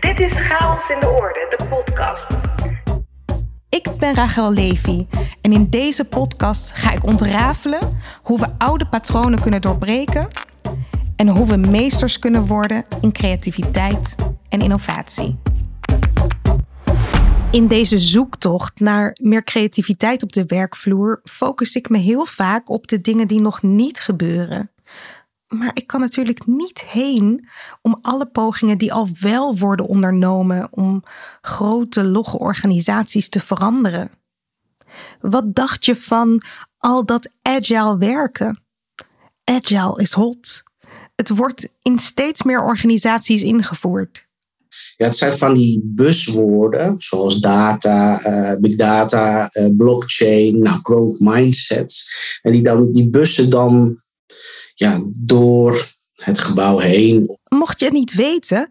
Dit is Chaos in de Orde, de podcast. Ik ben Rachel Levy en in deze podcast ga ik ontrafelen hoe we oude patronen kunnen doorbreken en hoe we meesters kunnen worden in creativiteit en innovatie. In deze zoektocht naar meer creativiteit op de werkvloer focus ik me heel vaak op de dingen die nog niet gebeuren. Maar ik kan natuurlijk niet heen om alle pogingen die al wel worden ondernomen om grote logge organisaties te veranderen. Wat dacht je van al dat agile werken? Agile is hot. Het wordt in steeds meer organisaties ingevoerd. Ja, het zijn van die buswoorden, zoals data, uh, big data, uh, blockchain, nou, growth mindsets. En die, dan, die bussen dan ja, door het gebouw heen. Mocht je het niet weten,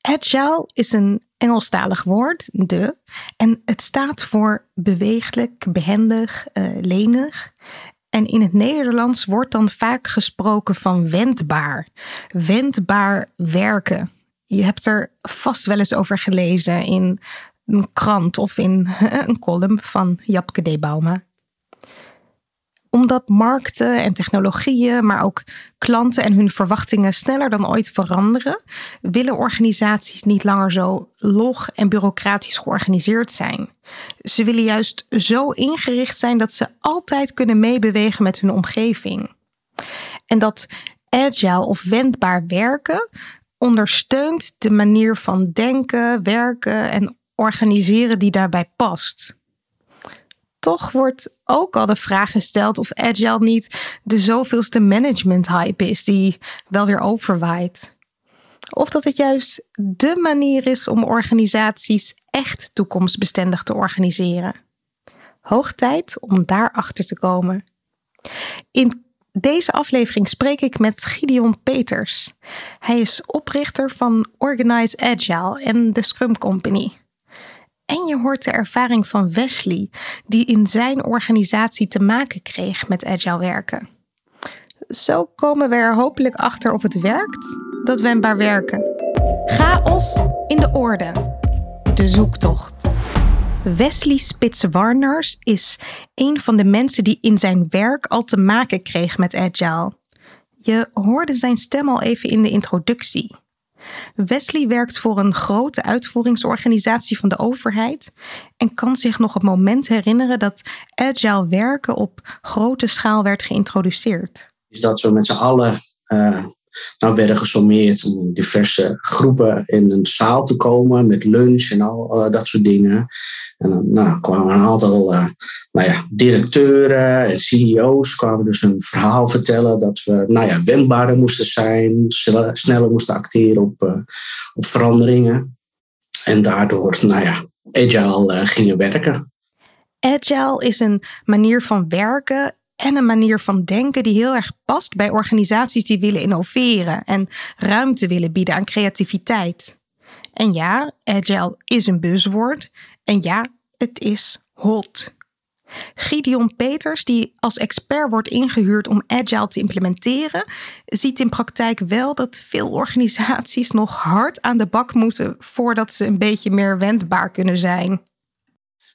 agile is een Engelstalig woord, de. En het staat voor beweeglijk, behendig, uh, lenig. En in het Nederlands wordt dan vaak gesproken van wendbaar. Wendbaar werken. Je hebt er vast wel eens over gelezen in een krant of in een column van Japke D. Bauma omdat markten en technologieën, maar ook klanten en hun verwachtingen sneller dan ooit veranderen, willen organisaties niet langer zo log en bureaucratisch georganiseerd zijn. Ze willen juist zo ingericht zijn dat ze altijd kunnen meebewegen met hun omgeving. En dat agile of wendbaar werken ondersteunt de manier van denken, werken en organiseren die daarbij past toch wordt ook al de vraag gesteld of agile niet de zoveelste management hype is die wel weer overwaait. Of dat het juist de manier is om organisaties echt toekomstbestendig te organiseren. Hoog tijd om daarachter te komen. In deze aflevering spreek ik met Gideon Peters. Hij is oprichter van Organize Agile en de Scrum Company. En je hoort de ervaring van Wesley, die in zijn organisatie te maken kreeg met agile werken. Zo komen we er hopelijk achter of het werkt dat wendbaar werken. Chaos in de orde. De zoektocht. Wesley Spitz-Warners is een van de mensen die in zijn werk al te maken kreeg met agile. Je hoorde zijn stem al even in de introductie. Wesley werkt voor een grote uitvoeringsorganisatie van de overheid en kan zich nog het moment herinneren dat agile werken op grote schaal werd geïntroduceerd. Is dat we met z'n allen uh, nou werden gesommeerd om diverse groepen in een zaal te komen met lunch en al uh, dat soort dingen. En dan nou, kwamen een aantal uh, nou ja, directeuren en CEO's kwamen dus een verhaal vertellen dat we nou ja, wendbaarder moesten zijn, sneller moesten acteren op, uh, op veranderingen. En daardoor, nou ja, agile gingen werken. Agile is een manier van werken en een manier van denken die heel erg past bij organisaties die willen innoveren en ruimte willen bieden aan creativiteit. En ja, agile is een buzzwoord. En ja, het is hot. Gideon Peters, die als expert wordt ingehuurd om agile te implementeren, ziet in praktijk wel dat veel organisaties nog hard aan de bak moeten voordat ze een beetje meer wendbaar kunnen zijn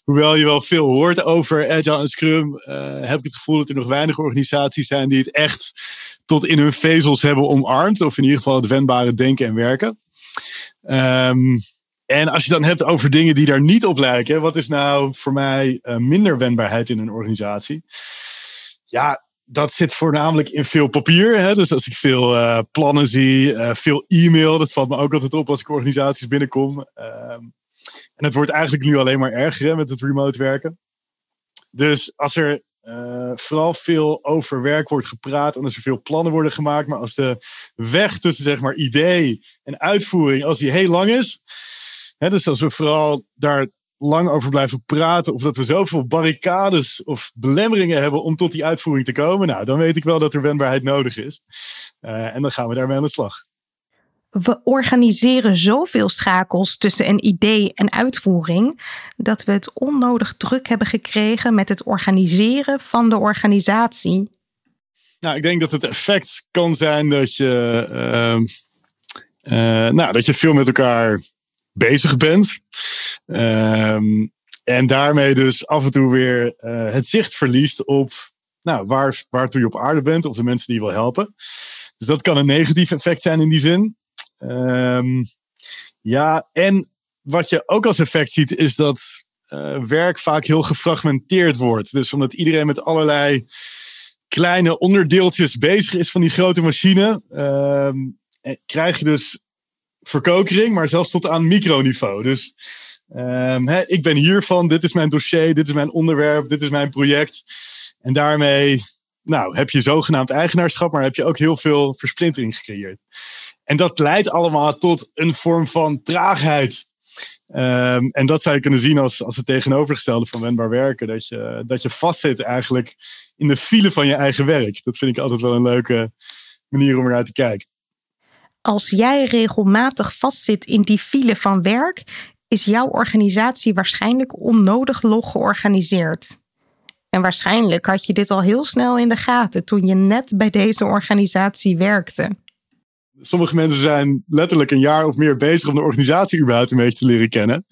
hoewel je wel veel hoort over Agile en Scrum, uh, heb ik het gevoel dat er nog weinig organisaties zijn die het echt tot in hun vezels hebben omarmd. Of in ieder geval het wendbare denken en werken. Um, en als je dan hebt over dingen die daar niet op lijken, wat is nou voor mij uh, minder wendbaarheid in een organisatie? Ja, dat zit voornamelijk in veel papier. Hè? Dus als ik veel uh, plannen zie, veel e-mail, dat valt me ook altijd op als ik organisaties binnenkom. Uh, en het wordt eigenlijk nu alleen maar erger met het remote werken. Dus als er uh, vooral veel over werk wordt gepraat en als er veel plannen worden gemaakt, maar als de weg tussen zeg maar idee en uitvoering, als die heel lang is, hè, dus als we vooral daar lang over blijven praten of dat we zoveel barricades of belemmeringen hebben om tot die uitvoering te komen, nou, dan weet ik wel dat er wendbaarheid nodig is. Uh, en dan gaan we daarmee aan de slag we organiseren zoveel schakels tussen een idee en uitvoering dat we het onnodig druk hebben gekregen met het organiseren van de organisatie. Nou, ik denk dat het effect kan zijn dat je, uh, uh, nou, dat je veel met elkaar bezig bent. Ehm, en daarmee dus af en toe weer eh, het zicht verliest op nou, waar, waartoe je op aarde bent of de mensen die je wil helpen. Dus dat kan een negatief effect zijn in die zin. Ehm, ja, en wat je ook als effect ziet, is dat uh, werk vaak heel gefragmenteerd wordt. Dus omdat iedereen met allerlei kleine onderdeeltjes bezig is van die grote machine, uh, krijg je dus verkokering, maar zelfs tot aan microniveau. Dus um, hè, ik ben hiervan, dit is mijn dossier, dit is mijn onderwerp, dit is mijn project. En daarmee nou, heb je zogenaamd eigenaarschap, maar heb je ook heel veel versplintering gecreëerd. En dat leidt allemaal tot een vorm van traagheid. Um, en dat zou je kunnen zien als, als het tegenovergestelde van wendbaar werken. Dat je, dat je vastzit eigenlijk in de file van je eigen werk. Dat vind ik altijd wel een leuke manier om eruit te kijken. Als jij regelmatig vastzit in die file van werk, is jouw organisatie waarschijnlijk onnodig log georganiseerd. En waarschijnlijk had je dit al heel snel in de gaten toen je net bij deze organisatie werkte. Sommige mensen zijn letterlijk een jaar of meer bezig om de organisatie überhaupt een beetje te leren kennen.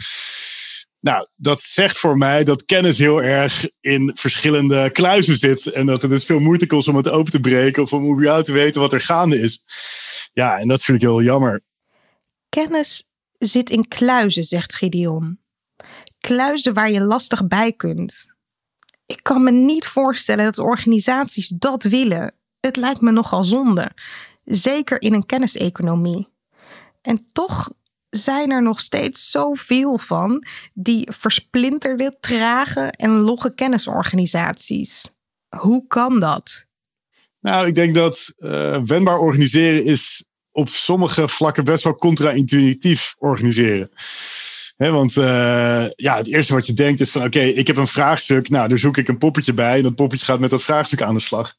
Nou, dat zegt voor mij dat kennis heel erg in verschillende kluizen zit. En dat het dus veel moeite kost om het open te breken of om überhaupt te weten wat er gaande is. Ja, en dat vind ik heel jammer. Kennis zit in kluizen, zegt Gideon. Kluizen waar je lastig bij kunt. Ik kan me niet voorstellen dat organisaties dat willen. Het lijkt me nogal zonde. Zeker in een kenniseconomie. En toch zijn er nog steeds zoveel van die versplinterde, trage en logge kennisorganisaties. Hoe kan dat? Nou, ik denk dat uh, wendbaar organiseren is op sommige vlakken best wel contra-intuïtief organiseren. Want uh, ja, het eerste wat je denkt is van oké, ik heb een vraagstuk. Nou, daar zoek ik een poppetje bij. En dat poppetje gaat met dat vraagstuk aan de slag.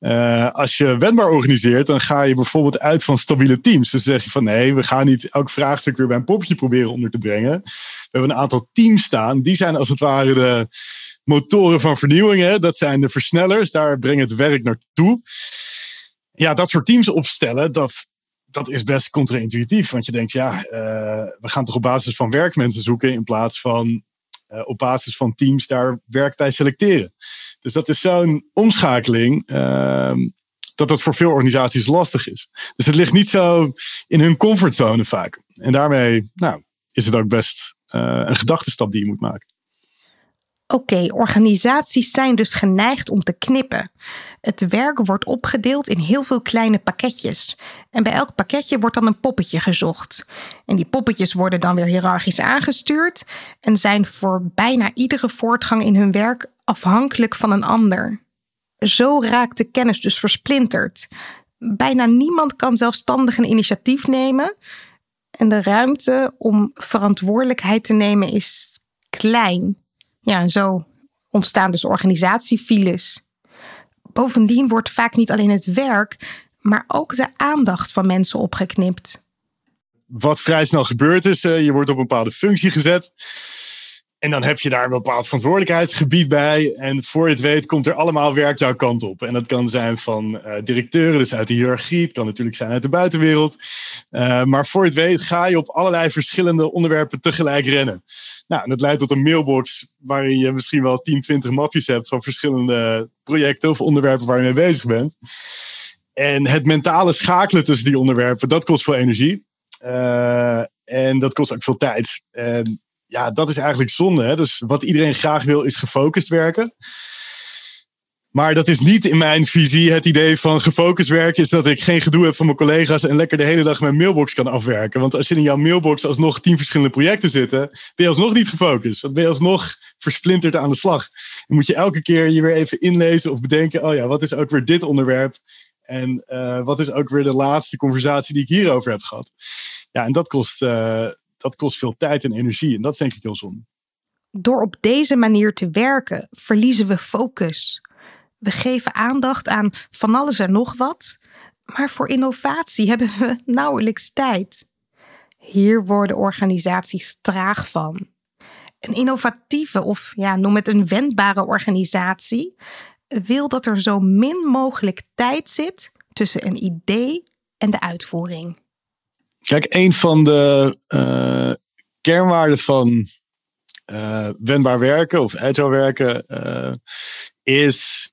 Uh, als je wendbaar organiseert, dan ga je bijvoorbeeld uit van stabiele teams. Dus zeg je van nee, we gaan niet elk vraagstuk weer bij een poppetje proberen onder te brengen. We hebben een aantal teams staan. Die zijn als het ware de motoren van vernieuwingen. Dat zijn de versnellers. Daar brengt het werk naartoe. Ja, dat soort teams opstellen, dat, dat is best contra-intuïtief. Want je denkt, ja, uh, we gaan toch op basis van werkmensen zoeken in plaats van uh, op basis van teams daar werk bij selecteren. Dus dat is zo'n omschakeling uh, dat dat voor veel organisaties lastig is. Dus het ligt niet zo in hun comfortzone vaak. En daarmee nou, is het ook best uh, een gedachtenstap die je moet maken. Oké, organisaties zijn dus geneigd om te knippen. Het werk wordt opgedeeld in heel veel kleine pakketjes. En bij elk pakketje wordt dan een poppetje gezocht. En die poppetjes worden dan weer hiërarchisch aangestuurd en zijn voor bijna iedere voortgang in hun werk afhankelijk van een ander. Zo raakt de kennis dus versplinterd. Bijna niemand kan zelfstandig een initiatief nemen. En de ruimte om verantwoordelijkheid te nemen is klein. Ja, zo ontstaan dus organisatiefiles. Bovendien wordt vaak niet alleen het werk, maar ook de aandacht van mensen opgeknipt. Wat vrij snel gebeurt is, uh, je wordt op een bepaalde functie gezet. En dan heb je daar een bepaald verantwoordelijkheidsgebied bij. En voor je het weet komt er allemaal werk jouw kant op. En dat kan zijn van uh, directeuren, dus uit de hiërarchie. Het kan natuurlijk zijn uit de buitenwereld. Uh, maar voor je het weet ga je op allerlei verschillende onderwerpen tegelijk rennen. Nou, en dat leidt tot een mailbox waarin je misschien wel 10, 20 mapjes hebt van verschillende projecten of onderwerpen waar je mee bezig bent. En het mentale schakelen tussen die onderwerpen, dat kost veel energie. Uh, en dat kost ook veel tijd. En ja, dat is eigenlijk zonde. Hè? Dus wat iedereen graag wil is gefocust werken. Maar dat is niet in mijn visie het idee van gefocust werken is dat ik geen gedoe heb van mijn collega's en lekker de hele dag mijn mailbox kan afwerken. Want als je in jouw mailbox alsnog tien verschillende projecten zitten, ben je alsnog niet gefocust. Dan ben je alsnog versplinterd aan de slag. Dan moet je elke keer je weer even inlezen of bedenken, oh ja, wat is ook weer dit onderwerp? En uh, wat is ook weer de laatste conversatie die ik hierover heb gehad? Ja, en dat kost, uh, dat kost veel tijd en energie. En dat is denk ik heel zonde. Door op deze manier te werken, verliezen we focus. We geven aandacht aan van alles en nog wat, maar voor innovatie hebben we nauwelijks tijd. Hier worden organisaties traag van. Een innovatieve of ja, noem het een wendbare organisatie wil dat er zo min mogelijk tijd zit tussen een idee en de uitvoering. Kijk, een van de uh, kernwaarde van uh, wendbaar werken of agile werken uh, is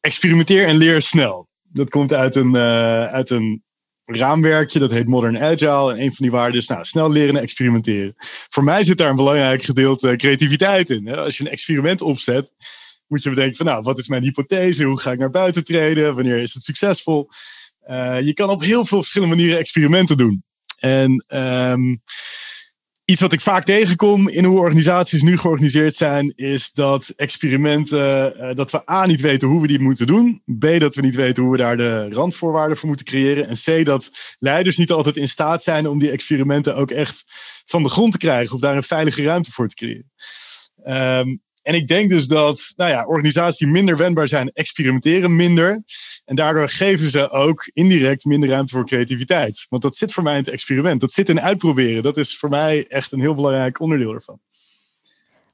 experimenteer en leer snel. Dat komt uit een, uit een raamwerkje, dat heet Modern Agile. En een van die waarden is nou, snel leren en experimenteren. Voor mij zit daar een belangrijk gedeelte creativiteit in. Als je een experiment opzet, moet je bedenken van nou, wat is mijn hypothese? Hoe ga ik naar buiten treden? Wanneer is het succesvol? je kan op heel veel verschillende manieren experimenten doen. En um, iets wat ik vaak tegenkom in hoe organisaties nu georganiseerd zijn, is dat experimenten, uh, dat we A niet weten hoe we die moeten doen, B dat we niet weten hoe we daar de randvoorwaarden voor moeten creëren en C dat leiders niet altijd in staat zijn om die experimenten ook echt van de grond te krijgen of daar een veilige ruimte voor te creëren. Um, en ik denk dus dat nou ja, organisaties minder wendbaar zijn, experimenteren minder. En daardoor geven ze ook indirect minder ruimte voor creativiteit. Want dat zit voor mij in het experiment. Dat zit in uitproberen. Dat is voor mij echt een heel belangrijk onderdeel ervan.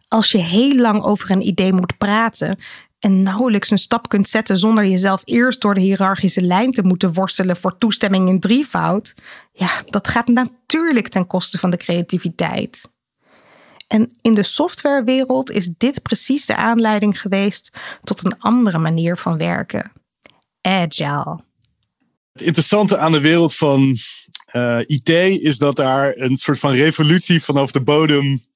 Als je heel lang over een idee moet praten en nauwelijks een stap kunt zetten zonder jezelf eerst door de hiërarchische lijn te moeten worstelen voor toestemming in drievoud, ja, dat gaat natuurlijk ten koste van de creativiteit. En in de softwarewereld is dit precies de aanleiding geweest tot een andere manier van werken. Agile. Het interessante aan de wereld van eh, IT is dat daar een soort van revolutie vanaf de bodem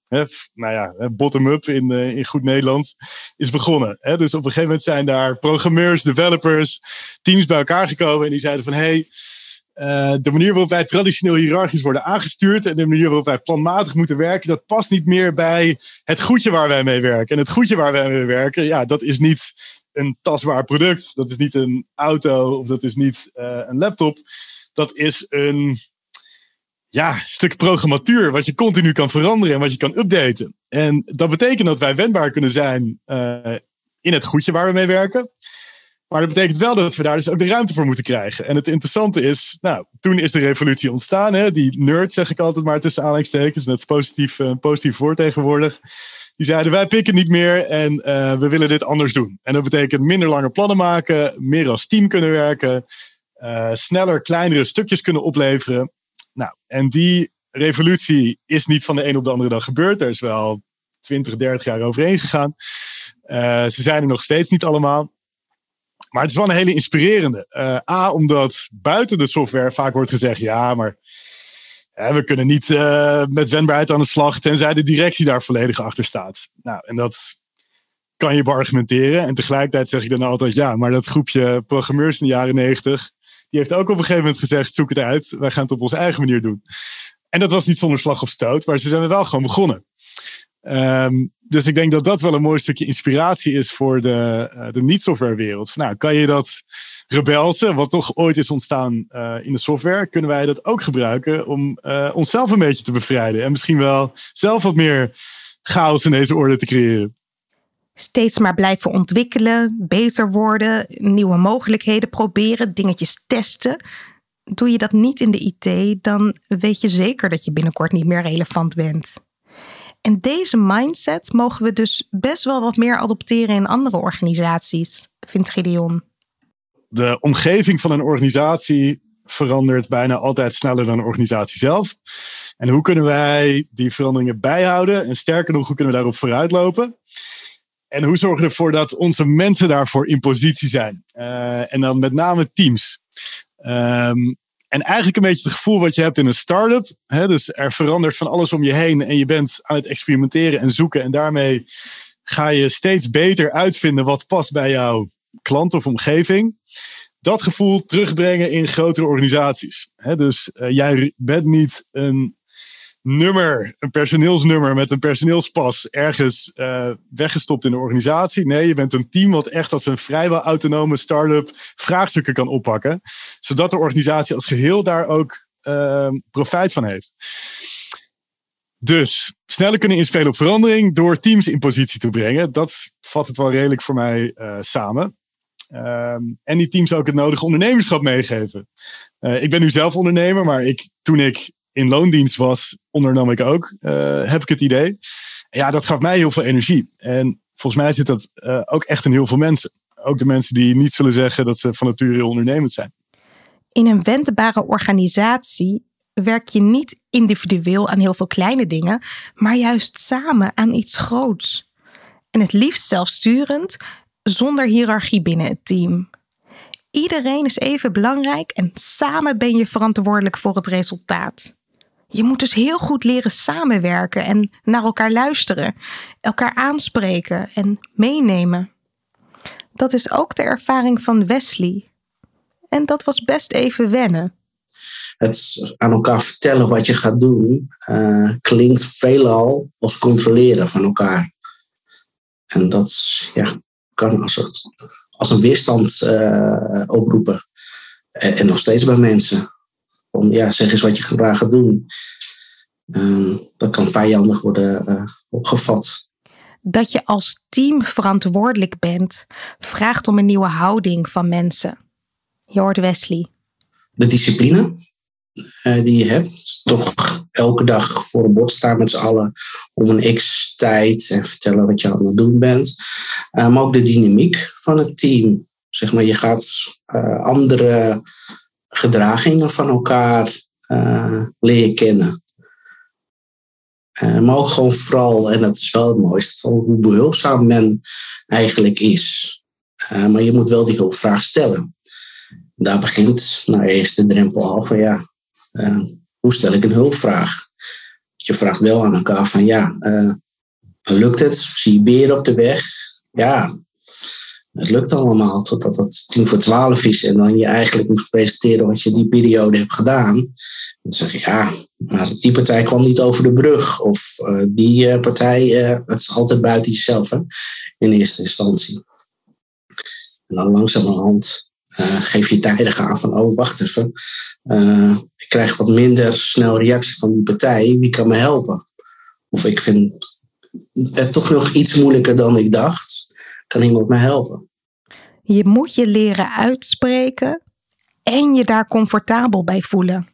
nou ja, bottom-up in, uh, in goed Nederlands, is begonnen. Dus op een gegeven moment zijn daar programmeurs, developers, teams bij elkaar gekomen en die zeiden van hey, uh, de manier waarop wij traditioneel hiërarchisch worden aangestuurd en de manier waarop wij planmatig moeten werken, dat past niet meer bij het goedje waar wij mee werken. En het goedje waar wij mee werken, ja, dat is niet een tastbaar product, dat is niet een auto of dat is niet uh, een laptop. Dat is een ja, stuk programmatuur wat je continu kan veranderen en wat je kan updaten. En dat betekent dat wij wendbaar kunnen zijn uh, in het goedje waar we mee werken. Maar dat betekent wel dat we daar dus ook de ruimte voor moeten krijgen. En het interessante is, nou, toen is de revolutie ontstaan. Hè? Die nerds zeg ik altijd maar tussen aanhalingstekens. Dat is positief, uh, positief woord tegenwoordig. Die zeiden, wij pikken niet meer en uh, we willen dit anders doen. En dat betekent minder lange plannen maken, meer als team kunnen werken, uh, sneller kleinere stukjes kunnen opleveren. Nou, en die revolutie is niet van de een op de andere dag gebeurd. Er is wel 20, 30 jaar overheen gegaan. ze zijn er nog steeds niet allemaal. Maar het is wel een hele inspirerende. Uh, A, omdat buiten de software vaak wordt gezegd: ja, maar we kunnen niet uh, met wendbaarheid aan de slag, tenzij de directie daar volledig achter staat. Nou, en dat kan je beargumenteren. En tegelijkertijd zeg ik dan altijd: ja, maar dat groepje programmeurs in de jaren negentig, die heeft ook op een gegeven moment gezegd: zoek het uit, wij gaan het op onze eigen manier doen. En dat was niet zonder slag of stoot, maar ze zijn er wel gewoon begonnen. Um, dus ik denk dat dat wel een mooi stukje inspiratie is voor de, uh, de niet-software wereld. nou, kan je dat rebelse, wat toch ooit is ontstaan uh, in de software, kunnen wij dat ook gebruiken om uh, onszelf een beetje te bevrijden. En misschien wel zelf wat meer chaos in deze orde te creëren. Steeds maar blijven ontwikkelen, beter worden, nieuwe mogelijkheden proberen, dingetjes testen. Doe je dat niet in de IT, dan weet je zeker dat je binnenkort niet meer relevant bent. En deze mindset mogen we dus best wel wat meer adopteren in andere organisaties, vindt Gideon. De omgeving van een organisatie verandert bijna altijd sneller dan de organisatie zelf. En hoe kunnen wij die veranderingen bijhouden? En sterker nog, hoe kunnen we daarop vooruitlopen? En hoe zorgen we ervoor dat onze mensen daarvoor in positie zijn? Uh, en dan met name teams. Um, en eigenlijk een beetje het gevoel wat je hebt in een start-up. Hè? Dus er verandert van alles om je heen en je bent aan het experimenteren en zoeken. En daarmee ga je steeds beter uitvinden wat past bij jouw klant of omgeving. Dat gevoel terugbrengen in grotere organisaties. Hè? Dus uh, jij bent niet een nummer, een personeelsnummer met een personeelspas ergens uh, weggestopt in de organisatie. Nee, je bent een team wat echt als een vrijwel autonome start-up vraagstukken kan oppakken. Zodat de organisatie als geheel daar ook uh, profijt van heeft. Dus sneller kunnen inspelen op verandering door teams in positie te brengen. Dat vat het wel redelijk voor mij uh, samen. Um, en die teams ook het nodige ondernemerschap meegeven. Uh, ik ben nu zelf ondernemer, maar ik, toen ik in loondienst was, ondernam ik ook, uh, heb ik het idee. Ja, dat gaf mij heel veel energie. En volgens mij zit dat uh, ook echt in heel veel mensen. Ook de mensen die niet zullen zeggen dat ze van nature heel ondernemend zijn. In een wendbare organisatie werk je niet individueel aan heel veel kleine dingen, maar juist samen aan iets groots. En het liefst zelfsturend, zonder hiërarchie binnen het team. Iedereen is even belangrijk en samen ben je verantwoordelijk voor het resultaat. Je moet dus heel goed leren samenwerken en naar elkaar luisteren, elkaar aanspreken en meenemen. Dat is ook de ervaring van Wesley. En dat was best even wennen. Het aan elkaar vertellen wat je gaat doen uh, klinkt veelal als controleren van elkaar. En dat ja, kan als, als een weerstand uh, oproepen. En, en nog steeds bij mensen. Om, ja, zeg eens wat je graag gaat doen. Uh, dat kan vijandig worden uh, opgevat. Dat je als team verantwoordelijk bent, vraagt om een nieuwe houding van mensen. Je hoort Wesley. De discipline uh, die je hebt. Toch elke dag voor een bord staan met z'n allen om een x tijd en vertellen wat je aan het doen bent. maar ook de dynamiek van het team. Zeg maar, je gaat andere gedragingen van elkaar uh, leren kennen. Uh, maar ook gewoon vooral, en dat is wel het mooiste, hoe behulpzaam men eigenlijk is. Uh, maar je moet wel die hulpvraag stellen. Daar begint nou eerst de drempel al van ja, hoe stel ik een hulpvraag? Je vraagt wel aan elkaar van ja, lukt het? Zie je beren op de weg? Ja, het lukt allemaal totdat het tien voor twaalf is en dan je eigenlijk moet presenteren wat je die periode hebt gedaan. Dan zeg je ja, maar die partij kwam niet over de brug. Of uh, die uh, partij, uh, het is altijd buiten jezelf hè, in eerste instantie. En dan langzamerhand geef je tijdig aan van, oh wacht even, ik krijg wat minder snel reactie van die partij, wie kan me helpen? Of ik vind het toch nog iets moeilijker dan ik dacht kan iemand mij helpen? Je moet je leren uitspreken en je daar comfortabel bij voelen.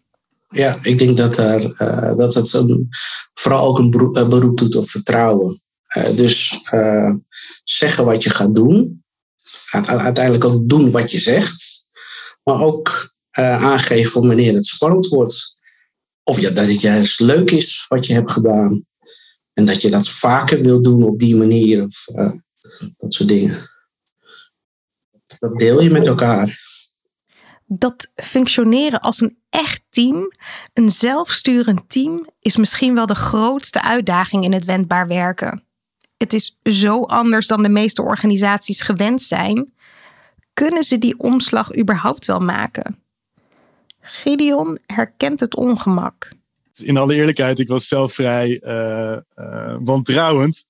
Ja, ik denk dat, er, uh, dat het vooral ook een beroep, doet op vertrouwen. Uh, dus uh, zeggen wat je gaat doen. Uiteindelijk ook doen wat je zegt. Maar ook aangeven wanneer het spannend wordt. Of ja, dat het juist leuk is wat je hebt gedaan. En dat je dat vaker wil doen op die manier. Of, dat soort dingen. Dat deel je met elkaar. Dat functioneren als een echt team, een zelfsturend team, is misschien wel de grootste uitdaging in het wendbaar werken. Het is zo anders dan de meeste organisaties gewend zijn. Kunnen ze die omslag überhaupt wel maken? Gideon herkent het ongemak. In alle eerlijkheid, ik was zelf vrij uh, uh, wantrouwend.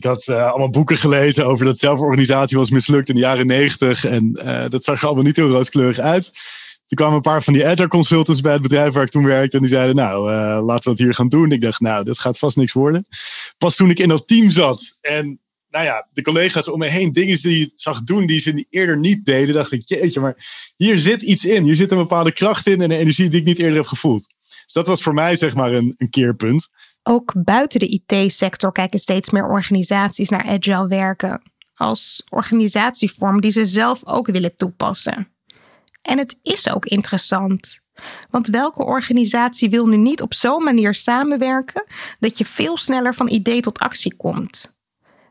Ik had uh, allemaal boeken gelezen over dat zelforganisatie was mislukt in de jaren negentig. En uh, dat zag er allemaal niet heel rooskleurig uit. Er kwamen een paar van die agile consultants bij het bedrijf waar ik toen werkte. En die zeiden, nou, uh, laten we het hier gaan doen. Ik dacht, nou, dat gaat vast niks worden. Pas toen ik in dat team zat en nou ja, de collega's om me heen dingen die ik zag doen die ze eerder niet deden, dacht ik, jeetje, maar hier zit iets in. Hier zit een bepaalde kracht in en een energie die ik niet eerder heb gevoeld. Dus dat was voor mij zeg maar een, een keerpunt. Ook buiten de IT-sector kijken steeds meer organisaties naar agile werken als organisatievorm die ze zelf ook willen toepassen. En het is ook interessant. Want welke organisatie wil nu niet op zo'n manier samenwerken dat je veel sneller van idee tot actie komt?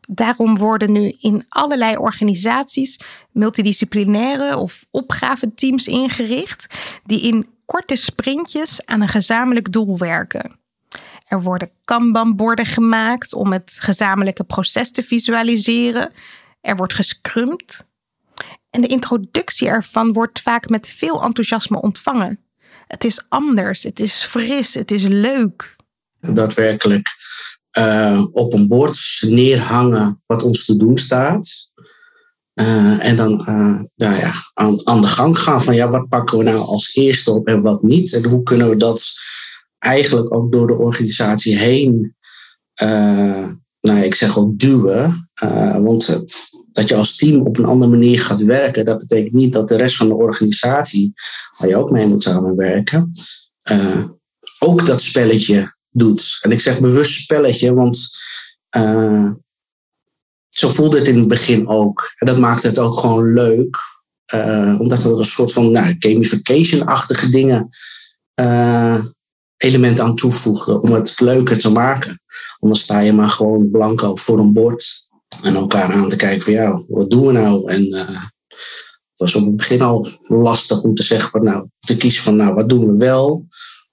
Daarom worden nu in allerlei organisaties multidisciplinaire of opgaventeams ingericht die in korte sprintjes aan een gezamenlijk doel werken. Er worden Kanban-borden gemaakt om het gezamenlijke proces te visualiseren. Er wordt gescrumd. En de introductie ervan wordt vaak met veel enthousiasme ontvangen. Het is anders, het is fris, het is leuk. Daadwerkelijk uh, op een bord neerhangen wat ons te doen staat. Uh, en dan uh, ja, ja, aan, aan de gang gaan van ja, wat pakken we nou als eerste op en wat niet. En hoe kunnen we dat eigenlijk ook door de organisatie heen, uh, nou ik zeg wel duwen. Uh, want dat je als team op een andere manier gaat werken, dat betekent niet dat de rest van de organisatie, waar je ook mee moet samenwerken, ook dat spelletje doet. En ik zeg bewust spelletje, want zo voelde het in het begin ook. En dat maakt het ook gewoon leuk. omdat er een soort van nou, gamification-achtige dingen elementen aan toevoegde om het leuker te maken. Anders sta je maar gewoon blanco voor een bord en elkaar aan te kijken van ja, wat doen we nou? En uh, het was op het begin al lastig om te zeggen van nou, te kiezen van nou, wat doen we wel?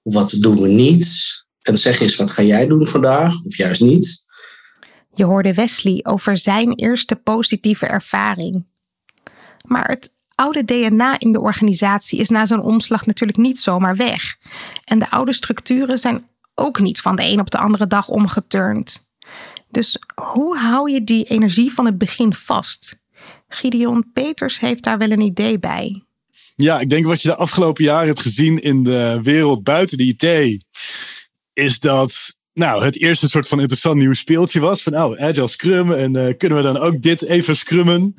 Of wat doen we niet? En zeg eens, wat ga jij doen vandaag? Of juist niet? Je hoorde Wesley over zijn eerste positieve ervaring. Maar het oude DNA in de organisatie is na zo'n omslag natuurlijk niet zomaar weg. En de oude structuren zijn ook niet van de een op de andere dag omgeturnd. Dus hoe hou je die energie van het begin vast? Gideon Peters heeft daar wel een idee bij. Ja, ik denk wat je de afgelopen jaren hebt gezien in de wereld buiten de IT, is dat nou, het eerste soort van interessant nieuw speeltje was. Van nou, Agile Scrum en uh, kunnen we dan ook dit even scrummen?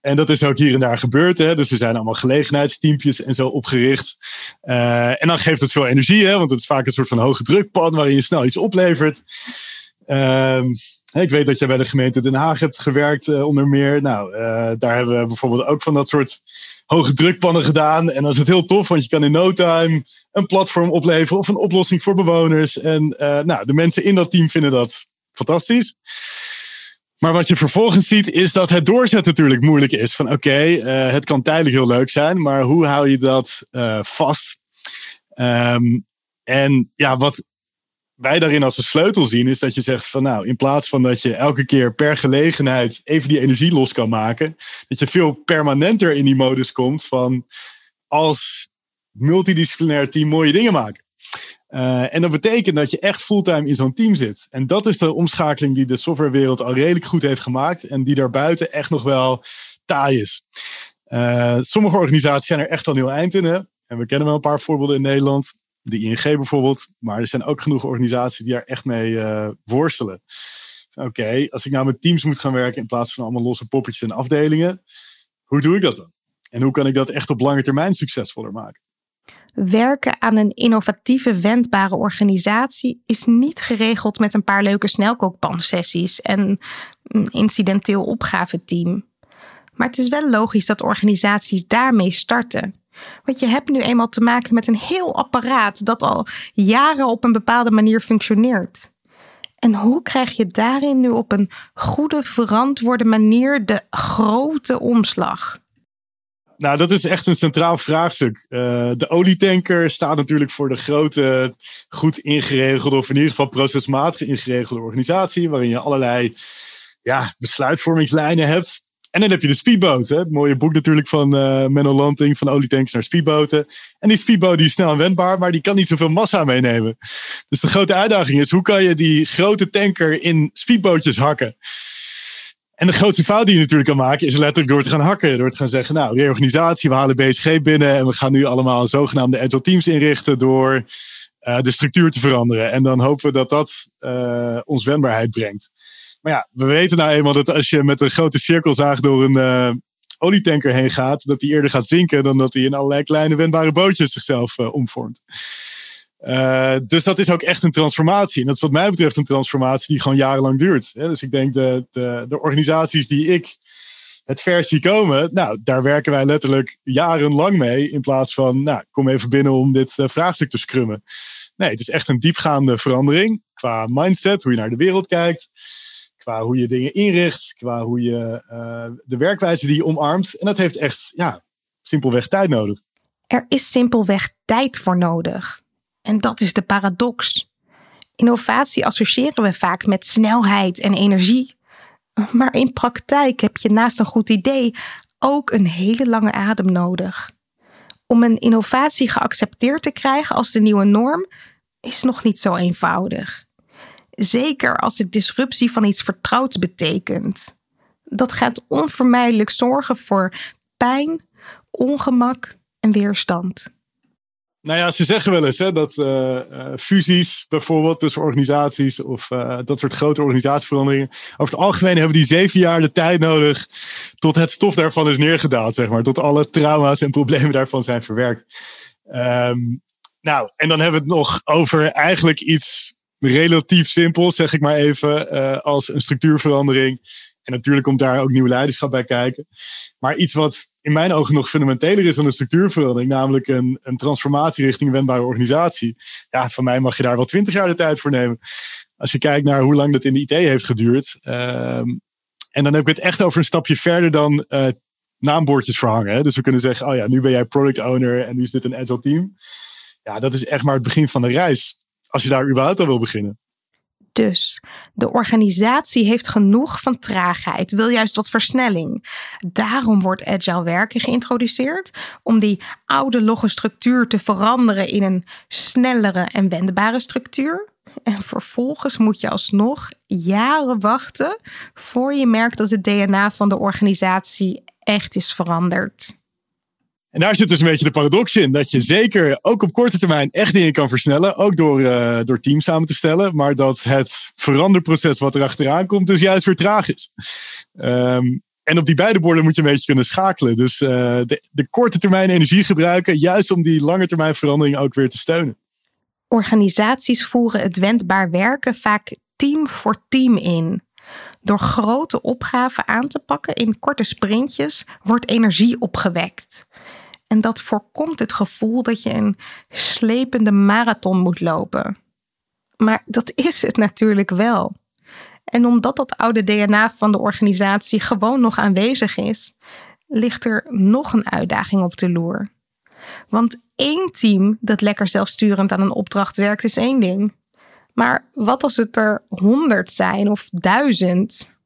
En dat is ook hier en daar gebeurd. Hè? Dus er zijn allemaal gelegenheidsteampjes en zo opgericht. Uh, en dan geeft het veel energie, hè? want het is vaak een soort van hoge drukpan waarin je snel iets oplevert. Uh, ik weet dat jij bij de gemeente Den Haag hebt gewerkt, uh, onder meer. Nou, daar hebben we bijvoorbeeld ook van dat soort hoge drukpannen gedaan. En dan is het heel tof, want je kan in no time een platform opleveren of een oplossing voor bewoners. En nou, de mensen in dat team vinden dat fantastisch. Maar wat je vervolgens ziet, is dat het doorzetten natuurlijk moeilijk is. Van oké, eh, het kan tijdelijk heel leuk zijn, maar hoe hou je dat uh, vast? Um, en ja, wat wij daarin als de sleutel zien, is dat je zegt van nou, in plaats van dat je elke keer per gelegenheid even die energie los kan maken, dat je veel permanenter in die modus komt van als multidisciplinair team mooie dingen maken. Uh, en dat betekent dat je echt fulltime in zo'n team zit. En dat is de omschakeling die de softwarewereld al redelijk goed heeft gemaakt. En die daarbuiten echt nog wel taai is. Uh, sommige organisaties zijn er echt al heel eind in. Hè? En we kennen wel een paar voorbeelden in Nederland. De ING bijvoorbeeld. Maar er zijn ook genoeg organisaties die er echt mee uh, worstelen. Oké, als ik nou met teams moet gaan werken in plaats van allemaal losse poppetjes en afdelingen. Hoe doe ik dat dan? En hoe kan ik dat echt op lange termijn succesvoller maken? Werken aan een innovatieve, wendbare organisatie is niet geregeld met een paar leuke snelkookpansessies en een incidenteel opgaveteam. Maar het is wel logisch dat organisaties daarmee starten. Want je hebt nu eenmaal te maken met een heel apparaat dat al jaren op een bepaalde manier functioneert. En hoe krijg je daarin nu op een goede, verantwoorde manier de grote omslag? Nou, dat is echt een centraal vraagstuk. Uh, de olietanker staat natuurlijk voor de grote, goed ingeregelde, of in ieder geval procesmatig ingeregelde organisatie, waarin je allerlei ja, besluitvormingslijnen hebt. En dan heb je de speedboot, hè? het mooie boek natuurlijk van uh, Menno Lanting, van olietankers naar speedboten. En die speedboot die is snel en wendbaar, maar die kan niet zoveel massa meenemen. Dus de grote uitdaging is, hoe kan je die grote tanker in speedbootjes hakken? En de grootste fout die je natuurlijk kan maken is letterlijk door te gaan hakken. Door te gaan zeggen, nou, reorganisatie, we halen BSG binnen en we gaan nu allemaal zogenaamde agile teams inrichten door uh, de structuur te veranderen. En dan hopen we dat dat uh, ons wendbaarheid brengt. Maar ja, we weten nou eenmaal dat als je met een grote cirkelzaag door een uh, olietanker heen gaat, dat die eerder gaat zinken dan dat hij in allerlei kleine wendbare bootjes zichzelf omvormt. Uh, dus dat is ook echt een transformatie. En dat is wat mij betreft een transformatie die gewoon jarenlang duurt. Dus ik denk de, de, de organisaties die ik het ver zie komen, nou, daar werken wij letterlijk jarenlang mee. In plaats van, nou, kom even binnen om dit uh, vraagstuk te scrummen. Nee, het is echt een diepgaande verandering qua mindset, hoe je naar de wereld kijkt. Qua hoe je dingen inricht, qua hoe je uh, de werkwijze die je omarmt. En dat heeft echt, ja, simpelweg tijd nodig. Er is simpelweg tijd voor nodig. En dat is de paradox. Innovatie associëren we vaak met snelheid en energie. Maar in praktijk heb je naast een goed idee ook een hele lange adem nodig. Om een innovatie geaccepteerd te krijgen als de nieuwe norm is nog niet zo eenvoudig. Zeker als het disruptie van iets vertrouwds betekent. Dat gaat onvermijdelijk zorgen voor pijn, ongemak en weerstand. Nou ja, ze zeggen wel eens hè, dat uh, fusies bijvoorbeeld tussen organisaties of uh, dat soort grote organisatieveranderingen. Over het algemeen hebben die zeven jaar de tijd nodig tot het stof daarvan is neergedaald, zeg maar. Tot alle trauma's en problemen daarvan zijn verwerkt. Um, nou, en dan hebben we het nog over eigenlijk iets relatief simpels, zeg ik maar even, als een structuurverandering. En natuurlijk komt daar ook nieuw leiderschap bij kijken. Maar iets wat in mijn ogen nog fundamenteler is dan een structuurverandering, namelijk een, een transformatie richting een wendbare organisatie. Ja, van mij mag je daar wel twintig jaar de tijd voor nemen. Als je kijkt naar hoe lang dat in de IT heeft geduurd. Ehm, en dan heb ik het echt over een stapje verder dan uh, naambordjes verhangen. Dus we kunnen zeggen, oh ja, nu ben jij product owner en nu is dit een agile team. Ja, dat is echt maar het begin van de reis. Als je daar überhaupt al wil beginnen. Dus de organisatie heeft genoeg van traagheid, wil juist wat versnelling. Daarom wordt agile werken geïntroduceerd om die oude logge structuur te veranderen in een snellere en wendbare structuur. En vervolgens moet je alsnog jaren wachten voor je merkt dat het DNA van de organisatie echt is veranderd. En daar zit dus een beetje de paradox in. Dat je zeker ook op korte termijn echt dingen kan versnellen. Ook door, uh, door teams samen te stellen. Maar dat het veranderproces wat er achteraan komt dus juist weer traag is. Um, en op die beide borden moet je een beetje kunnen schakelen. Dus uh, de, de korte termijn energie gebruiken. Juist om die lange termijn verandering ook weer te steunen. Organisaties voeren het wendbaar werken vaak team voor team in. Door grote opgaven aan te pakken in korte sprintjes wordt energie opgewekt. En dat voorkomt het gevoel dat je een slepende marathon moet lopen. Maar dat is het natuurlijk wel. En omdat dat oude DNA van de organisatie gewoon nog aanwezig is, ligt er nog een uitdaging op de loer. Want één team dat lekker zelfsturend aan een opdracht werkt, is één ding. Maar wat als het er honderd zijn of duizend?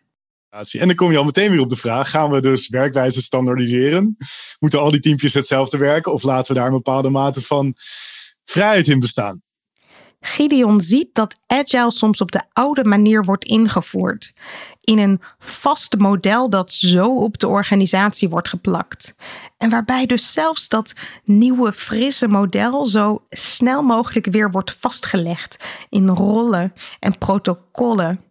En dan kom je al meteen weer op de vraag: gaan we dus werkwijze standaardiseren? Moeten al die teampjes hetzelfde werken of laten we daar een bepaalde mate van vrijheid in bestaan? Gideon ziet dat agile soms op de oude manier wordt ingevoerd. In een vast model dat zo op de organisatie wordt geplakt. En waarbij dus zelfs dat nieuwe, frisse model zo snel mogelijk weer wordt vastgelegd in rollen en protocollen.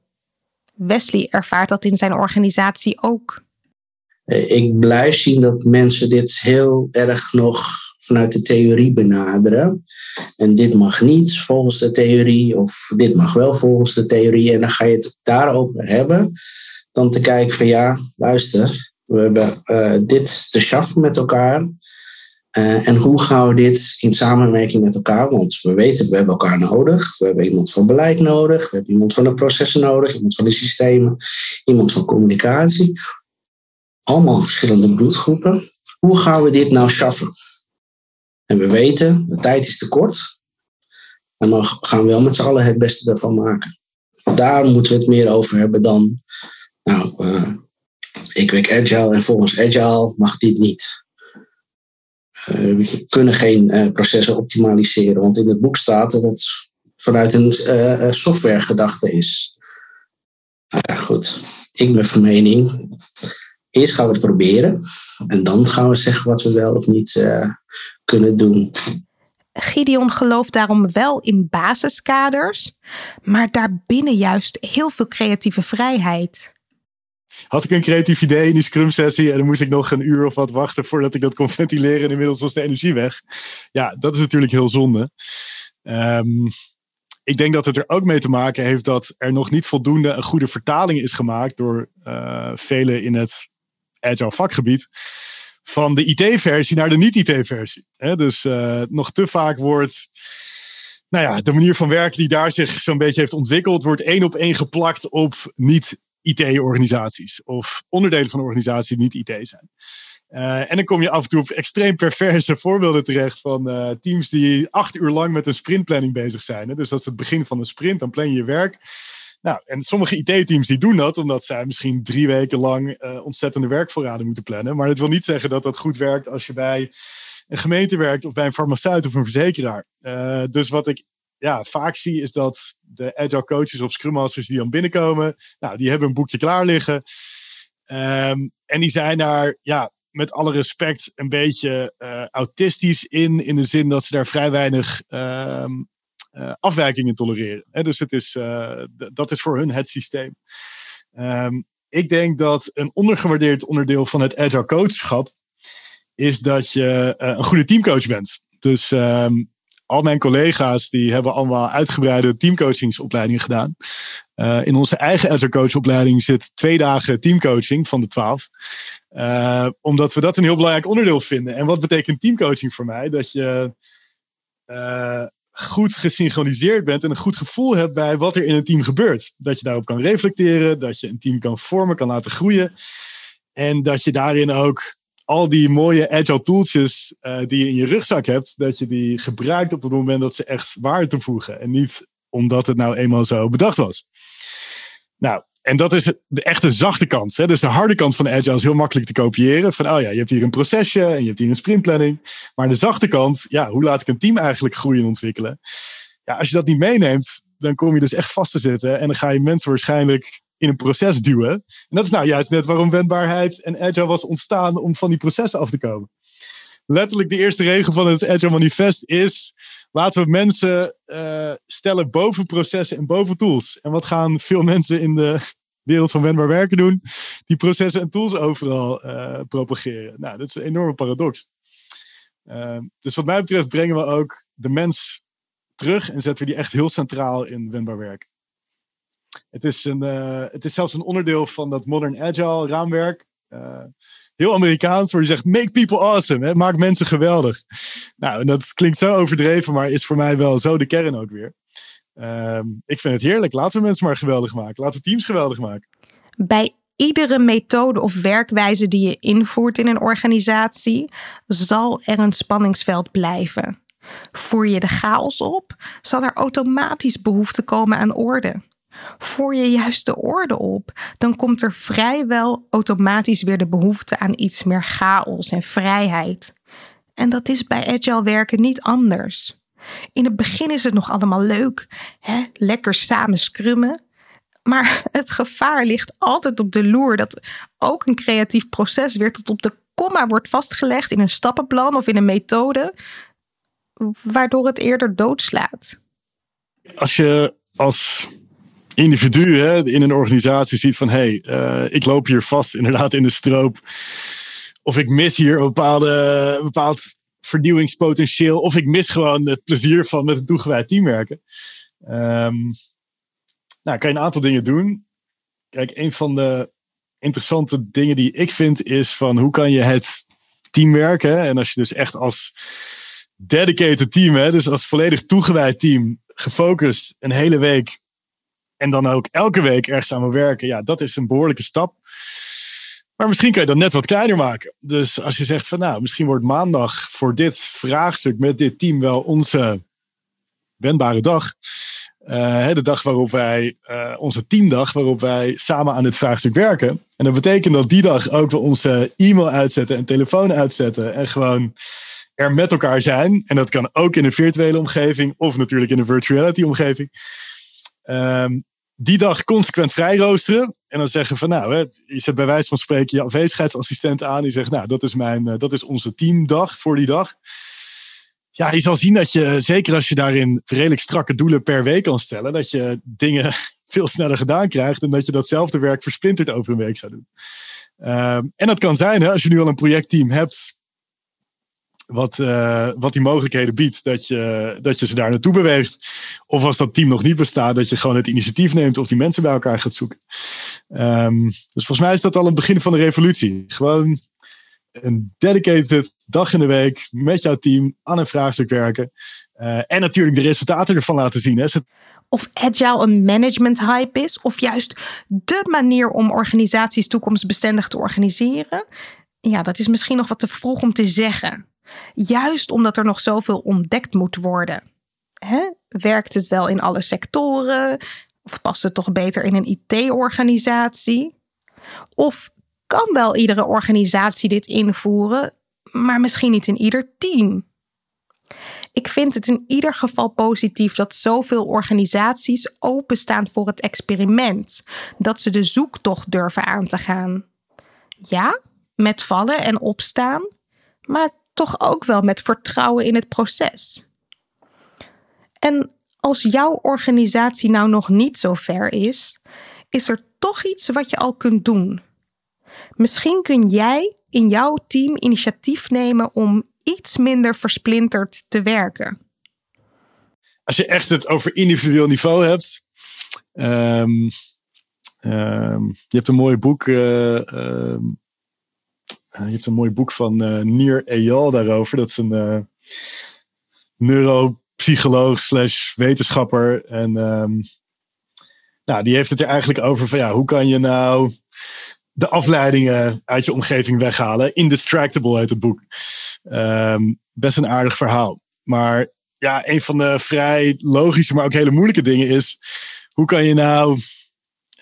Wesley ervaart dat in zijn organisatie ook. Ik blijf zien dat mensen dit heel erg nog vanuit de theorie benaderen. En dit mag niet volgens de theorie, of dit mag wel volgens de theorie. En dan ga je het daarover hebben. Dan te kijken van ja, luister, we hebben uh, dit te schaffen met elkaar. Uh, en hoe gaan we dit in samenwerking met elkaar? Want we weten, we hebben elkaar nodig. We hebben iemand van beleid nodig. We hebben iemand van de processen nodig. Iemand van de systemen. Iemand van communicatie. Allemaal verschillende bloedgroepen. Hoe gaan we dit nou schaffen? En we weten, de tijd is te kort. En we gaan wel met z'n allen het beste ervan maken. Daar moeten we het meer over hebben dan. Nou, uh, ik werk agile en volgens agile mag dit niet. Uh, we kunnen geen uh, processen optimaliseren, want in het boek staat dat het vanuit een uh, softwaregedachte is. Nou ja, goed. Ik ben van mening, eerst gaan we het proberen en dan gaan we zeggen wat we wel of niet kunnen doen. Gideon gelooft daarom wel in basiskaders, maar daarbinnen juist heel veel creatieve vrijheid had ik een creatief idee in die scrum sessie en dan moest ik nog een uur of wat wachten voordat ik dat kon ventileren en inmiddels was de energie weg. Ja, dat is natuurlijk heel zonde. Um, ik denk dat het er ook mee te maken heeft dat er nog niet voldoende een goede vertaling is gemaakt door uh, velen in het agile vakgebied van de IT-versie naar de niet-IT-versie. Dus uh, nog te vaak wordt nou ja, de manier van werken die daar zich zo'n beetje heeft ontwikkeld, wordt één op één geplakt op niet IT-organisaties of onderdelen van organisaties die niet IT zijn. Uh, en dan kom je af en toe op extreem perverse voorbeelden terecht van uh, teams die acht uur lang met een sprintplanning bezig zijn. Hè? Dus dat is het begin van een sprint, dan plan je je werk. Nou, en sommige IT-teams die doen dat omdat zij misschien drie weken lang uh, ontzettende werkvoorraden moeten plannen. Maar dat wil niet zeggen dat dat goed werkt als je bij een gemeente werkt of bij een farmaceut of een verzekeraar. dus wat ik ja, vaak zie is dat de agile coaches of scrum masters die dan binnenkomen, nou, die hebben een boekje klaar liggen. Um, en die zijn daar, ja, met alle respect, een beetje uh, autistisch in, in de zin dat ze daar vrij weinig um, uh, afwijkingen tolereren. Dus het is, uh, dat is voor hun het systeem. Um, ik denk dat een ondergewaardeerd onderdeel van het agile coachschap is dat je een goede teamcoach bent. Dus al mijn collega's die hebben allemaal uitgebreide teamcoachingsopleidingen gedaan. Uh, in onze eigen coachopleiding zit twee dagen teamcoaching van de twaalf. Uh, omdat we dat een heel belangrijk onderdeel vinden. En wat betekent teamcoaching voor mij? Dat je uh, goed gesynchroniseerd bent en een goed gevoel hebt bij wat er in een team gebeurt. Dat je daarop kan reflecteren, dat je een team kan vormen, kan laten groeien. En dat je daarin ook al die mooie agile tooltjes uh, die je in je rugzak hebt, dat je die gebruikt op het moment dat ze echt waarde toevoegen. En niet omdat het nou eenmaal zo bedacht was. Nou, en dat is de echte zachte kant. Hè? Dus de harde kant van Agile is heel makkelijk te kopiëren. Van, oh ja, je hebt hier een procesje en je hebt hier een sprintplanning. Maar de zachte kant, ja, hoe laat ik een team eigenlijk groeien en ontwikkelen? Ja, als je dat niet meeneemt, dan kom je dus echt vast te zitten. En dan ga je mensen waarschijnlijk in een proces duwen. En dat is nou juist net waarom wendbaarheid en Agile was ontstaan om van die processen af te komen. Letterlijk de eerste regel van het Agile Manifest is laten we mensen uh, stellen boven processen en boven tools. En wat gaan veel mensen in de wereld van wendbaar werken doen? Die processen en tools overal uh, propageren. Nou, dat is een enorme paradox. Uh, dus wat mij betreft brengen we ook de mens terug en zetten we die echt heel centraal in wendbaar werken. Het is, een, het is zelfs een onderdeel van dat Modern Agile raamwerk heel Amerikaans, waar je zegt: make people awesome. Hè? Maak mensen geweldig. Nou, dat klinkt zo overdreven, maar is voor mij wel zo de kern ook weer. Um, ik vind het heerlijk. Laten we mensen maar geweldig maken. Laten we teams geweldig maken. Bij iedere methode of werkwijze die je invoert in een organisatie, zal er een spanningsveld blijven. Voer je de chaos op, zal er automatisch behoefte komen aan orde. Voor je juist de orde op, dan komt er vrijwel automatisch weer de behoefte aan iets meer chaos en vrijheid. En dat is bij agile werken niet anders. In het begin is het nog allemaal leuk, hè? lekker samen scrummen. Maar het gevaar ligt altijd op de loer dat ook een creatief proces weer tot op de komma wordt vastgelegd in een stappenplan of in een methode, waardoor het eerder doodslaat. Als je als individu hè, in een organisatie ziet van hé, hey, uh, ik loop hier vast inderdaad in de stroop. Of ik mis hier een bepaalde, bepaald vernieuwingspotentieel. Of ik mis gewoon het plezier van met een toegewijd team werken. Um, nou, kan je een aantal dingen doen. Kijk, een van de interessante dingen die ik vind is van hoe kan je het team werken. En als je dus echt als dedicated team, hè, dus als volledig toegewijd team, gefocust een hele week en dan ook elke week ergens aan wil werken, ja, dat is een behoorlijke stap. Maar misschien kan je dat net wat kleiner maken. Dus als je zegt van nou, misschien wordt maandag voor dit vraagstuk met dit team wel onze wendbare dag. Uh, de dag waarop wij, uh, onze teamdag, waarop wij samen aan dit vraagstuk werken. En dat betekent dat die dag ook we onze e-mail uitzetten en telefoon uitzetten. En gewoon er met elkaar zijn. En dat kan ook in een virtuele omgeving of natuurlijk in een virtuality omgeving. Um, die dag consequent vrij roosteren. En dan zeggen van nou, hè, je zet bij wijze van spreken je afwezigheidsassistent aan. Die zegt nou, dat is, mijn, uh, dat is onze teamdag voor die dag. Ja, je zal zien dat je, zeker als je daarin redelijk strakke doelen per week kan stellen, dat je dingen veel sneller gedaan krijgt en dat je datzelfde werk versplinterd over een week zou doen. Um, en dat kan zijn, hè, als je nu al een projectteam hebt wat, uh, wat die mogelijkheden biedt, dat je, dat je ze daar naartoe beweegt. Of als dat team nog niet bestaat, dat je gewoon het initiatief neemt of die mensen bij elkaar gaat zoeken. Um, dus volgens mij is dat al een begin van de revolutie. Gewoon een dedicated dag in de week met jouw team aan een vraagstuk werken. Uh, en natuurlijk de resultaten ervan laten zien. Hè. Of agile een management hype is, of juist de manier om organisaties toekomstbestendig te organiseren. Ja, dat is misschien nog wat te vroeg om te zeggen. Juist omdat er nog zoveel ontdekt moet worden. Hè? Werkt het wel in alle sectoren? Of past het toch beter in een IT-organisatie? Of kan wel iedere organisatie dit invoeren, maar misschien niet in ieder team? Ik vind het in ieder geval positief dat zoveel organisaties openstaan voor het experiment, dat ze de zoektocht durven aan te gaan. Ja, met vallen en opstaan, maar toch ook wel met vertrouwen in het proces. En als jouw organisatie nou nog niet zo ver is, is er toch iets wat je al kunt doen. Misschien kun jij in jouw team initiatief nemen om iets minder versplinterd te werken. Als je echt het over individueel niveau hebt. Um, um, je hebt een mooi boek. Uh, je hebt een mooi boek van uh, Nir Eyal daarover. Dat is een neuropsycholoog slash wetenschapper. En um, nou, die heeft het er eigenlijk over van ja, hoe kan je nou de afleidingen uit je omgeving weghalen. Indistractable heet het boek. Um, best een aardig verhaal. Maar ja, een van de vrij logische, maar ook hele moeilijke dingen is: hoe kan je nou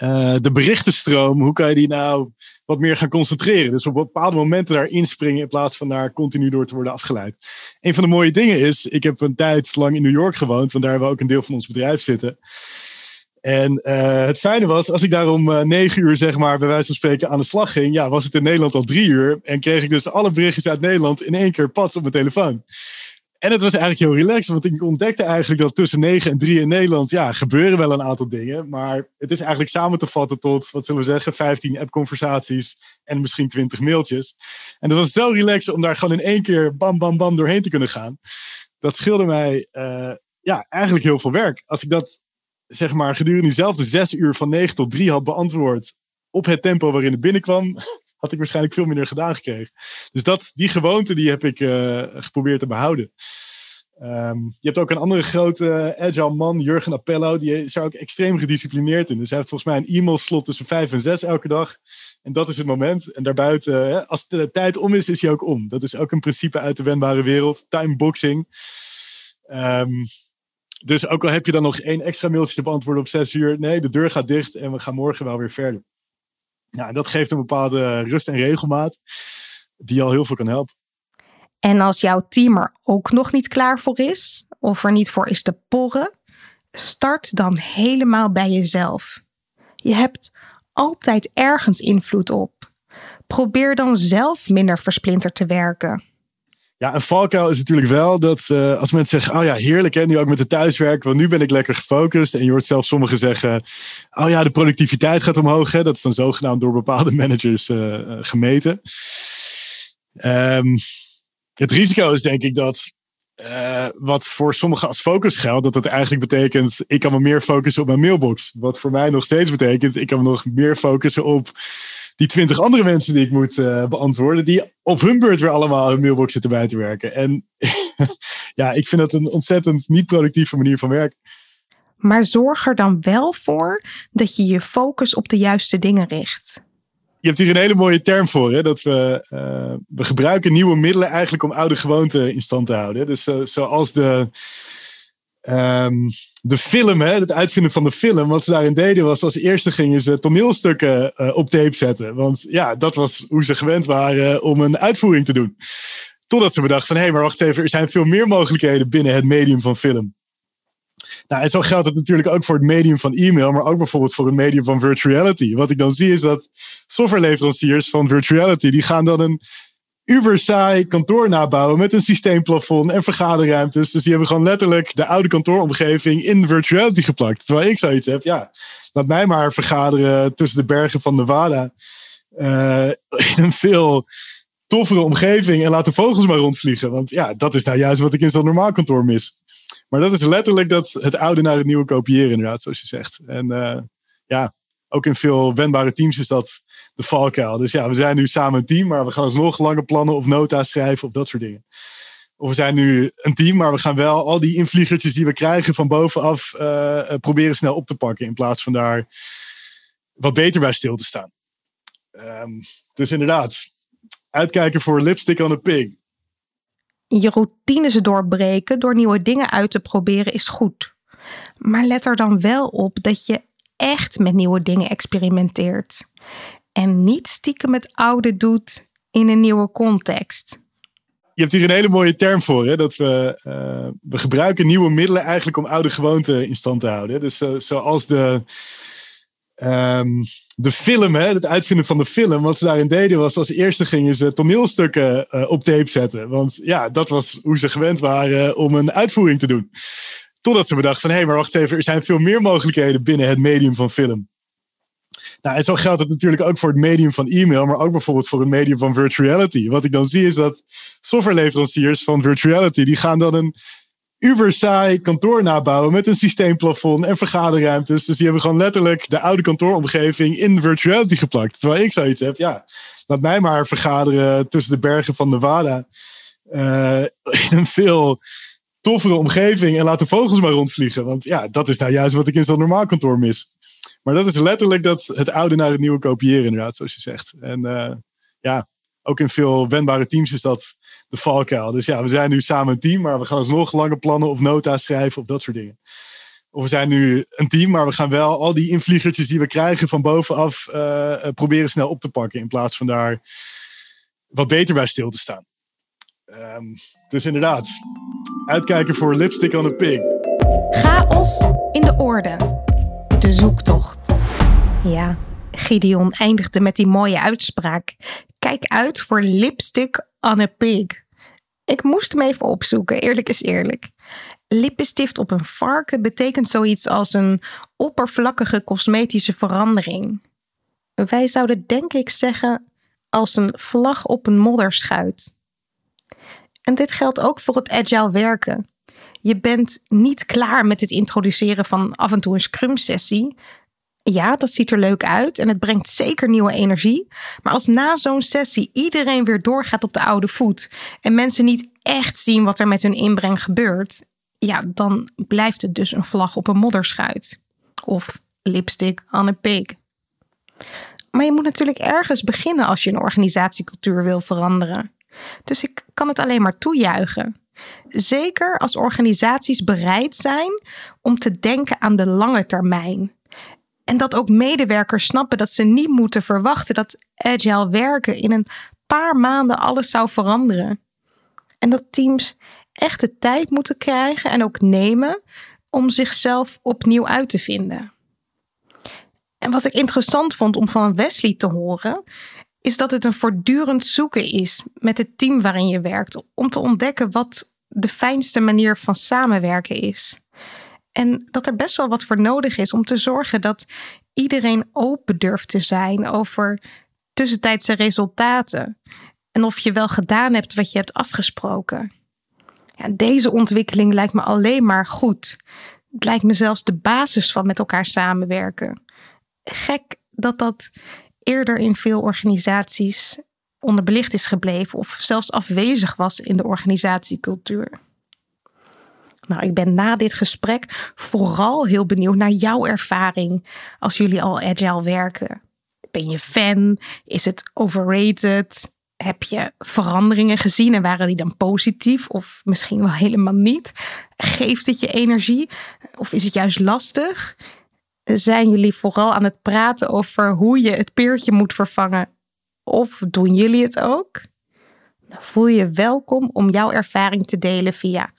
uh, de berichtenstroom, hoe kan je die nou wat meer gaan concentreren? Dus op bepaalde momenten daar inspringen in plaats van daar continu door te worden afgeleid. Een van de mooie dingen is: ik heb een tijd lang in New York gewoond, want daar hebben we ook een deel van ons bedrijf zitten. En uh, het fijne was, als ik daar om uh, negen uur, zeg maar, bij wijze van spreken aan de slag ging, ja, was het in Nederland al drie uur. En kreeg ik dus alle berichtjes uit Nederland in één keer pas op mijn telefoon. En het was eigenlijk heel relaxed, want ik ontdekte eigenlijk dat tussen 9 en 3 in Nederland, ja, gebeuren wel een aantal dingen. Maar het is eigenlijk samen te vatten tot, wat zullen we zeggen, 15 app-conversaties en misschien 20 mailtjes. En dat was zo relaxed om daar gewoon in één keer bam, bam, bam doorheen te kunnen gaan. Dat scheelde mij, uh, ja, eigenlijk heel veel werk. Als ik dat zeg maar, gedurende diezelfde zes uur van negen tot drie had beantwoord op het tempo waarin het binnenkwam, had ik waarschijnlijk veel minder gedaan gekregen. Dus dat, die gewoonte die heb ik uh, geprobeerd te behouden. Um, je hebt ook een andere grote agile man, Jurgen Appello, die is er ook extreem gedisciplineerd in. Dus hij heeft volgens mij een e-mailslot tussen vijf en zes elke dag. En dat is het moment. En daarbuiten, als de tijd om is, is hij ook om. Dat is ook een principe uit de wendbare wereld. Timeboxing. Um, dus ook al heb je dan nog één extra mailtje te beantwoorden op zes uur. Nee, de deur gaat dicht en we gaan morgen wel weer verder. Nou, dat geeft een bepaalde rust en regelmaat die al heel veel kan helpen. En als jouw team er ook nog niet klaar voor is, of er niet voor is te porren, start dan helemaal bij jezelf. Je hebt altijd ergens invloed op. Probeer dan zelf minder versplinterd te werken. Ja, een valkuil is natuurlijk wel dat uh, als mensen zeggen: Oh ja, heerlijk, hè, nu ook met de thuiswerk, want nu ben ik lekker gefocust. En je hoort zelfs sommigen zeggen: Oh ja, de productiviteit gaat omhoog. Hè. Dat is dan zogenaamd door bepaalde managers uh, gemeten. Um, het risico is denk ik dat wat voor sommigen als focus geldt, dat dat eigenlijk betekent: ik kan me meer focussen op mijn mailbox. Wat voor mij nog steeds betekent: ik kan me nog meer focussen op die twintig andere mensen die ik moet uh, beantwoorden, die op hun beurt weer allemaal hun mailbox zitten bij te werken. En ja, ik vind dat een ontzettend niet productieve manier van werken. Maar zorg er dan wel voor dat je je focus op de juiste dingen richt. Je hebt hier een hele mooie term voor. Hè? Dat we, uh, we gebruiken nieuwe middelen eigenlijk om oude gewoonten in stand te houden. Dus uh, zoals de, um, de film, hè, het uitvinden van de film, wat ze daarin deden was als eerste gingen ze toneelstukken uh, op tape zetten. Want ja, dat was hoe ze gewend waren om een uitvoering te doen. Totdat ze bedachten van, hé, hey, maar wacht even, er zijn veel meer mogelijkheden binnen het medium van film. Nou, en zo geldt het natuurlijk ook voor het medium van e-mail, maar ook bijvoorbeeld voor het medium van virtual reality. Wat ik dan zie is dat softwareleveranciers van virtual reality, die gaan dan een uber saai kantoor nabouwen met een systeemplafond en vergaderruimtes. Dus die hebben gewoon letterlijk de oude kantooromgeving in virtuality geplakt. Terwijl ik zoiets heb, ja, laat mij maar vergaderen tussen de bergen van Nevada. Uh, in een veel toffere omgeving en laat de vogels maar rondvliegen. Want ja, dat is nou juist wat ik in zo'n normaal kantoor mis. Maar dat is letterlijk dat het oude naar het nieuwe kopiëren, inderdaad, zoals je zegt. En uh, ja, ook in veel wendbare teams is dat valkuil. Dus ja, we zijn nu samen een team, maar we gaan alsnog lange plannen of nota's schrijven of dat soort dingen. Of we zijn nu een team, maar we gaan wel al die invliegertjes die we krijgen van bovenaf uh, proberen snel op te pakken. In plaats van daar wat beter bij stil te staan. Um, dus inderdaad, uitkijken voor lipstick on a pig. Je routines doorbreken door nieuwe dingen uit te proberen is goed. Maar let er dan wel op dat je echt met nieuwe dingen experimenteert. En niet stiekem met oude doet in een nieuwe context. Je hebt hier een hele mooie term voor. Hè? Dat we, uh, we gebruiken nieuwe middelen eigenlijk om oude gewoonten in stand te houden. Dus uh, zoals de, um, de film, hè? het uitvinden van de film. Wat ze daarin deden was als eerste gingen ze toneelstukken uh, op tape zetten. Want ja, dat was hoe ze gewend waren om een uitvoering te doen. Totdat ze bedachten van, hé, hey, maar wacht even, er zijn veel meer mogelijkheden binnen het medium van film. Nou, en zo geldt het natuurlijk ook voor het medium van e-mail, maar ook bijvoorbeeld voor het medium van virtual reality. Wat ik dan zie is dat softwareleveranciers van virtual reality, die gaan dan een uber saai kantoor nabouwen met een systeemplafond en vergaderruimtes. Dus die hebben gewoon letterlijk de oude kantooromgeving in virtual reality geplakt. Terwijl ik zoiets heb, ja, laat mij maar vergaderen tussen de bergen van Nevada. Uh, in een veel toffere omgeving en laat de vogels maar rondvliegen. Want ja, dat is nou juist wat ik in zo'n normaal kantoor mis. Maar dat is letterlijk dat het oude naar het nieuwe kopiëren, inderdaad, zoals je zegt. En uh, ja, ook in veel wendbare teams is dat de valkuil. Dus ja, we zijn nu samen een team, maar we gaan alsnog lange plannen of nota's schrijven of dat soort dingen. Of we zijn nu een team, maar we gaan wel al die invliegertjes die we krijgen van bovenaf uh, proberen snel op te pakken. In plaats van daar wat beter bij stil te staan. Um, dus inderdaad, uitkijken voor lipstick on a pig. Chaos in de orde. De zoektocht. Ja, Gideon eindigde met die mooie uitspraak. Kijk uit voor lipstick on a pig. Ik moest hem even opzoeken, eerlijk is eerlijk. Lippenstift op een varken betekent zoiets als een oppervlakkige cosmetische verandering. Wij zouden denk ik zeggen als een vlag op een modderschuit. En dit geldt ook voor het agile werken. Je bent niet klaar met het introduceren van af en toe een scrum-sessie. Ja, dat ziet er leuk uit en het brengt zeker nieuwe energie. Maar als na zo'n sessie iedereen weer doorgaat op de oude voet en mensen niet echt zien wat er met hun inbreng gebeurt, ja, dan blijft het dus een vlag op een modderschuit. Of lipstick on a pig. Maar je moet natuurlijk ergens beginnen als je een organisatiecultuur wil veranderen. Dus ik kan het alleen maar toejuichen. Zeker als organisaties bereid zijn om te denken aan de lange termijn. En dat ook medewerkers snappen dat ze niet moeten verwachten dat agile werken in een paar maanden alles zou veranderen. En dat teams echt de tijd moeten krijgen en ook nemen om zichzelf opnieuw uit te vinden. En wat ik interessant vond om van Wesley te horen, is dat het een voortdurend zoeken is met het team waarin je werkt om te ontdekken wat de fijnste manier van samenwerken is. En dat er best wel wat voor nodig is om te zorgen dat iedereen open durft te zijn over tussentijdse resultaten. En of je wel gedaan hebt wat je hebt afgesproken. Ja, deze ontwikkeling lijkt me alleen maar goed. Het lijkt me zelfs de basis van met elkaar samenwerken. Gek dat dat eerder in veel organisaties onderbelicht is gebleven of zelfs afwezig was in de organisatiecultuur. Nou, ik ben na dit gesprek vooral heel benieuwd naar jouw ervaring als jullie al agile werken. Ben je fan? Is het overrated? Heb je veranderingen gezien en waren die dan positief of misschien wel helemaal niet? Geeft het je energie of is het juist lastig? Zijn jullie vooral aan het praten over hoe je het peertje moet vervangen? Of doen jullie het ook? Dan voel je welkom om jouw ervaring te delen via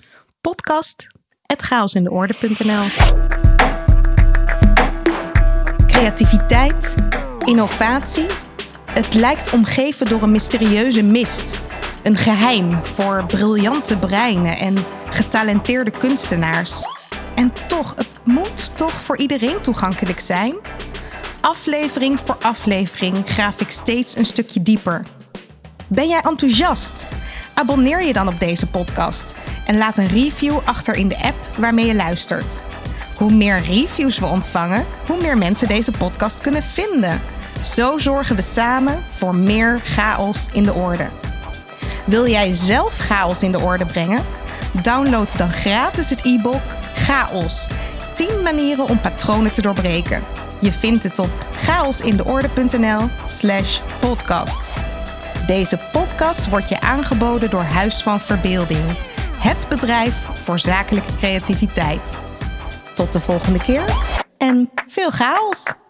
podcast.chaosindeorde.nl Creativiteit, innovatie. Het lijkt omgeven door een mysterieuze mist. Een geheim voor briljante breinen en getalenteerde kunstenaars. En toch, het moet toch voor iedereen toegankelijk zijn? Aflevering voor aflevering graaf ik steeds een stukje dieper. Ben jij enthousiast? Abonneer je dan op deze podcast en laat een review achter in de app waarmee je luistert. Hoe meer reviews we ontvangen, hoe meer mensen deze podcast kunnen vinden. Zo zorgen we samen voor meer chaos in de orde. Wil jij zelf chaos in de orde brengen? Download dan gratis het e-book Chaos. 10 manieren om patronen te doorbreken. Je vindt het op chaosindeorde.nl/slash podcast. Deze podcast wordt je aangeboden door Huis van Verbeelding, het bedrijf voor zakelijke creativiteit. Tot de volgende keer en veel chaos!